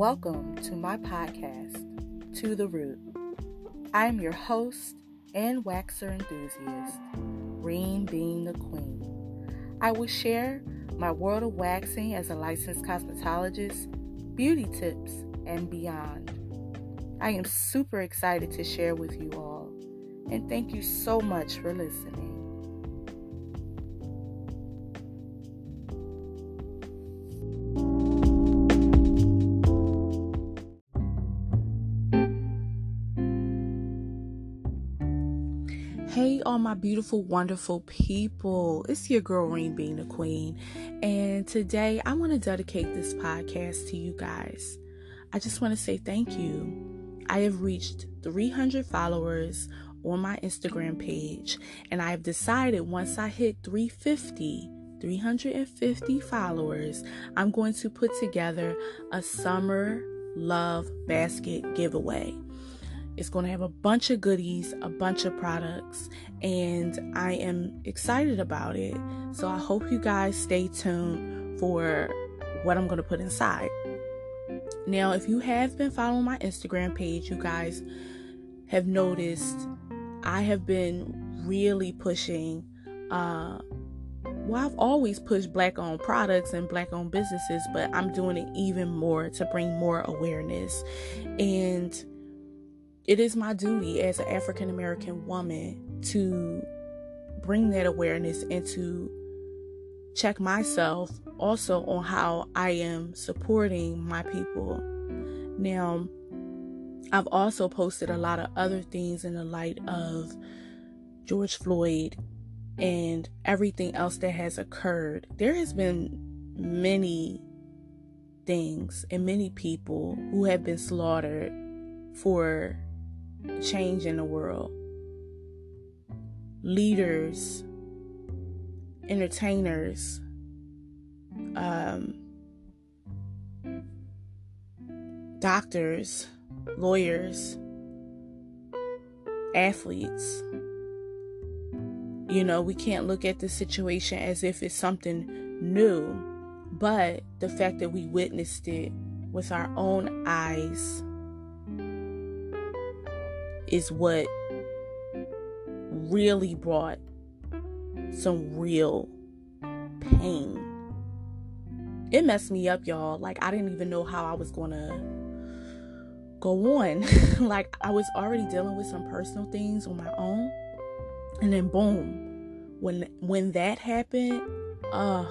Welcome to my podcast, To the Root. I am your host and waxer enthusiast, Reen being the Queen. I will share my world of waxing as a licensed cosmetologist, beauty tips, and beyond. I am super excited to share with you all, and thank you so much for listening. All my beautiful, wonderful people. It's your girl, Reen being the Queen. And today I want to dedicate this podcast to you guys. I just want to say thank you. I have reached 300 followers on my Instagram page, and I have decided once I hit 350, 350 followers, I'm going to put together a summer love basket giveaway. It's going to have a bunch of goodies, a bunch of products, and I am excited about it. So I hope you guys stay tuned for what I'm going to put inside. Now, if you have been following my Instagram page, you guys have noticed I have been really pushing uh well, I've always pushed black owned products and black owned businesses, but I'm doing it even more to bring more awareness. And it is my duty as an African American woman to bring that awareness and to check myself also on how I am supporting my people. Now, I've also posted a lot of other things in the light of George Floyd and everything else that has occurred. There has been many things and many people who have been slaughtered for change in the world. Leaders, entertainers, um, doctors, lawyers, athletes. You know, we can't look at the situation as if it's something new, but the fact that we witnessed it with our own eyes is what really brought some real pain. It messed me up, y'all. Like, I didn't even know how I was gonna go on. like, I was already dealing with some personal things on my own. And then, boom, when when that happened, uh,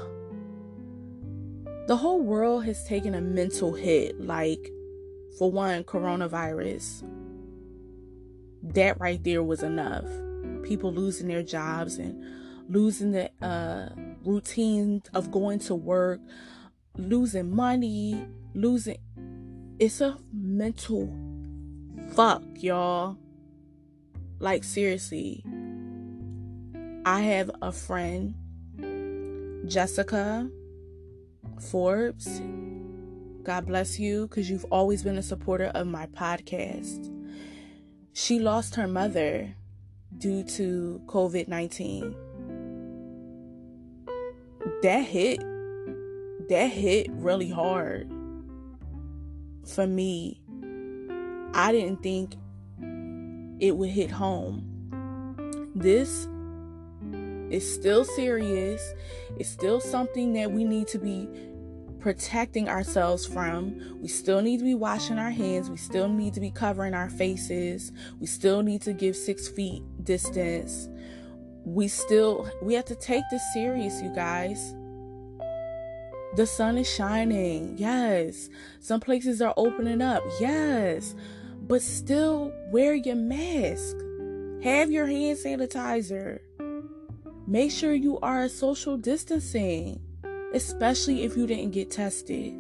the whole world has taken a mental hit. Like, for one, coronavirus that right there was enough. People losing their jobs and losing the uh, routine of going to work, losing money, losing. It's a mental fuck, y'all. Like, seriously. I have a friend, Jessica Forbes. God bless you because you've always been a supporter of my podcast. She lost her mother due to COVID 19. That hit, that hit really hard for me. I didn't think it would hit home. This is still serious. It's still something that we need to be protecting ourselves from. We still need to be washing our hands. We still need to be covering our faces. We still need to give six feet distance. We still, we have to take this serious, you guys. The sun is shining. Yes. Some places are opening up. Yes. But still wear your mask. Have your hand sanitizer. Make sure you are social distancing especially if you didn't get tested.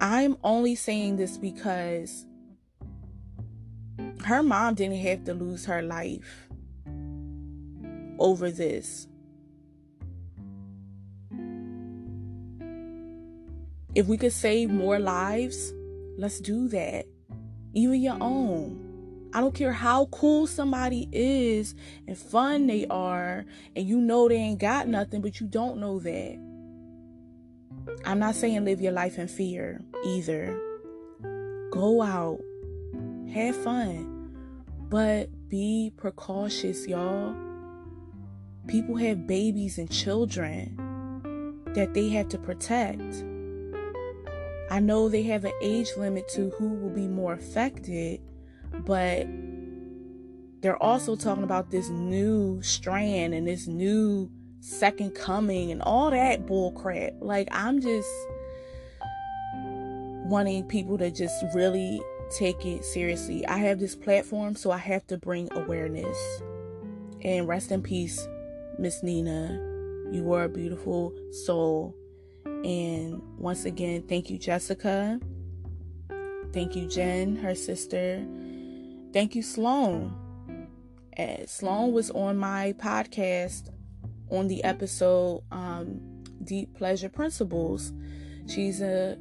I'm only saying this because her mom didn't have to lose her life over this. If we could save more lives, let's do that. Even your own. I don't care how cool somebody is and fun they are, and you know they ain't got nothing, but you don't know that. I'm not saying live your life in fear either. Go out, have fun, but be precautious, y'all. People have babies and children that they have to protect. I know they have an age limit to who will be more affected, but they're also talking about this new strand and this new second coming and all that bull crap. Like I'm just wanting people to just really take it seriously. I have this platform, so I have to bring awareness. And rest in peace, Miss Nina. You were a beautiful soul. And once again, thank you, Jessica. Thank you, Jen, her sister. Thank you, Sloan. Uh, Sloan was on my podcast on the episode um, Deep Pleasure Principles. She's a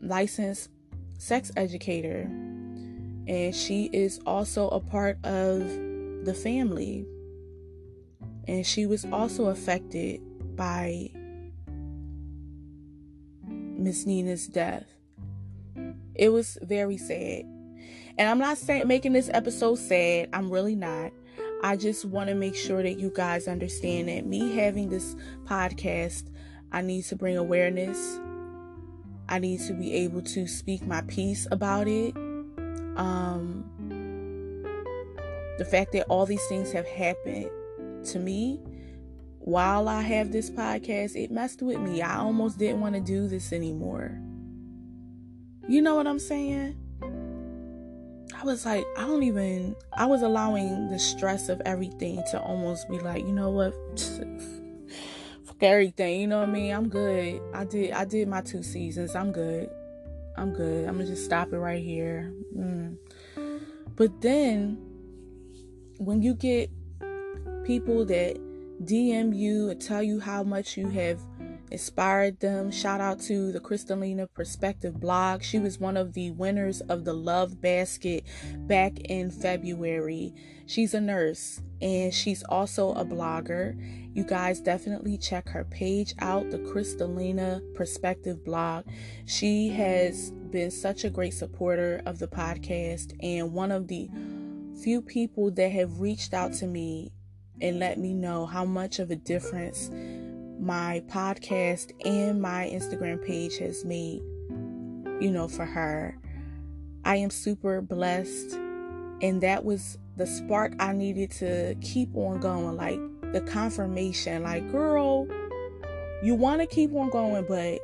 licensed sex educator and she is also a part of the family. And she was also affected by Miss Nina's death. It was very sad. And I'm not saying making this episode sad. I'm really not. I just want to make sure that you guys understand that me having this podcast, I need to bring awareness. I need to be able to speak my piece about it. Um, the fact that all these things have happened to me while I have this podcast, it messed with me. I almost didn't want to do this anymore. You know what I'm saying? Was like, I don't even, I was allowing the stress of everything to almost be like, you know what? Fuck everything, you know what I mean? I'm good. I did, I did my two seasons. I'm good. I'm good. I'm gonna just stop it right here. Mm. But then, when you get people that DM you and tell you how much you have inspired them. Shout out to the Crystalina Perspective blog. She was one of the winners of the Love Basket back in February. She's a nurse and she's also a blogger. You guys definitely check her page out, the Crystalina Perspective blog. She has been such a great supporter of the podcast and one of the few people that have reached out to me and let me know how much of a difference my podcast and my Instagram page has made, you know, for her. I am super blessed. And that was the spark I needed to keep on going. Like the confirmation, like, girl, you want to keep on going, but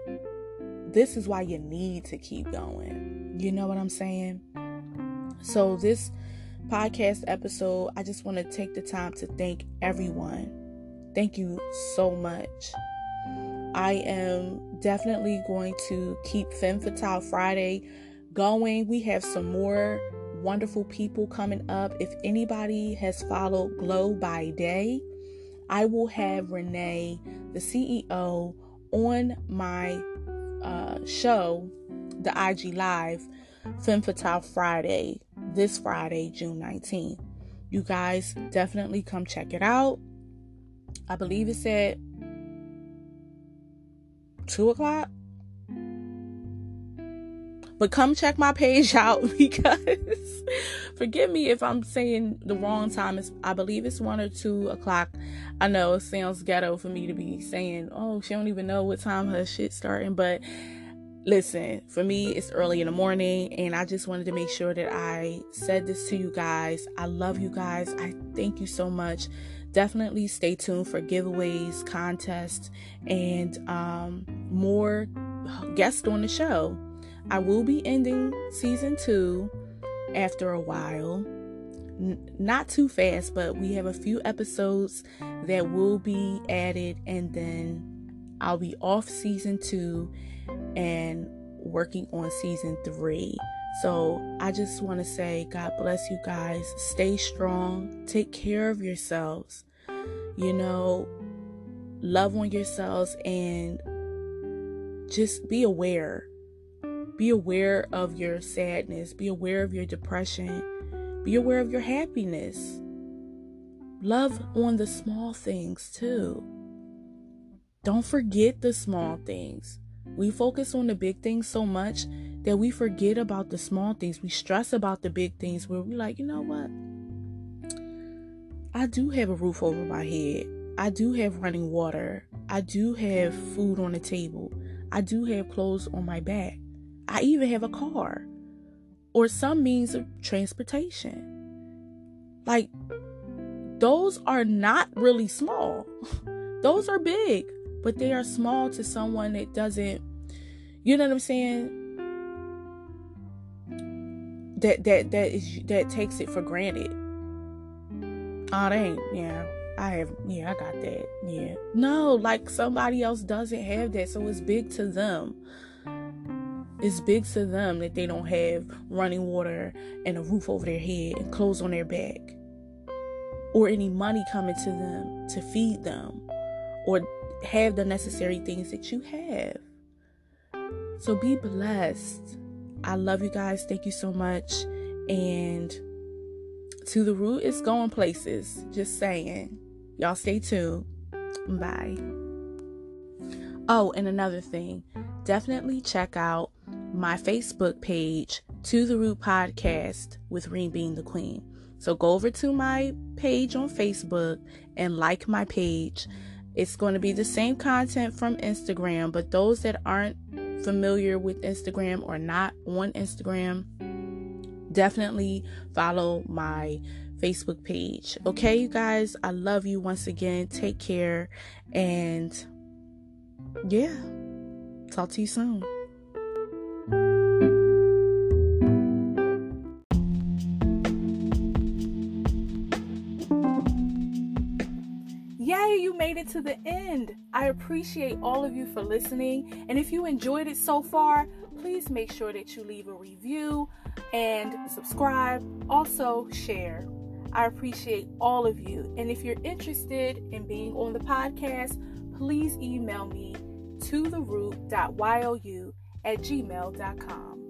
this is why you need to keep going. You know what I'm saying? So, this podcast episode, I just want to take the time to thank everyone Thank you so much. I am definitely going to keep Femme Fatale Friday going. We have some more wonderful people coming up. If anybody has followed Glow by Day, I will have Renee, the CEO, on my uh, show, the IG Live, Femme Fatale Friday, this Friday, June 19th. You guys definitely come check it out. I believe it said two o'clock. But come check my page out because forgive me if I'm saying the wrong time. It's, I believe it's one or two o'clock. I know it sounds ghetto for me to be saying, oh, she don't even know what time her shit starting. But listen, for me, it's early in the morning, and I just wanted to make sure that I said this to you guys. I love you guys. I thank you so much definitely stay tuned for giveaways, contests, and um, more guests on the show. I will be ending season two after a while. N- not too fast, but we have a few episodes that will be added, and then I'll be off season two and working on season three. So I just want to say, God bless you guys. Stay strong. Take care of yourselves. You know, love on yourselves and just be aware. Be aware of your sadness. Be aware of your depression. Be aware of your happiness. Love on the small things too. Don't forget the small things. We focus on the big things so much that we forget about the small things. We stress about the big things where we're like, you know what? I do have a roof over my head. I do have running water. I do have food on the table. I do have clothes on my back. I even have a car or some means of transportation. Like, those are not really small. those are big, but they are small to someone that doesn't, you know what I'm saying? That that that is that takes it for granted. Oh, they ain't, yeah. I have, yeah, I got that. Yeah. No, like somebody else doesn't have that. So it's big to them. It's big to them that they don't have running water and a roof over their head and clothes on their back or any money coming to them to feed them or have the necessary things that you have. So be blessed. I love you guys. Thank you so much. And to the root is going places. Just saying. Y'all stay tuned. Bye. Oh, and another thing, definitely check out my Facebook page, To the Root Podcast with Reem being the Queen. So go over to my page on Facebook and like my page. It's going to be the same content from Instagram, but those that aren't familiar with Instagram or not on Instagram, definitely follow my Facebook page. Okay, you guys, I love you once again. Take care. And yeah, talk to you soon. It to the end. I appreciate all of you for listening. And if you enjoyed it so far, please make sure that you leave a review and subscribe. Also, share. I appreciate all of you. And if you're interested in being on the podcast, please email me to the root.you at gmail.com.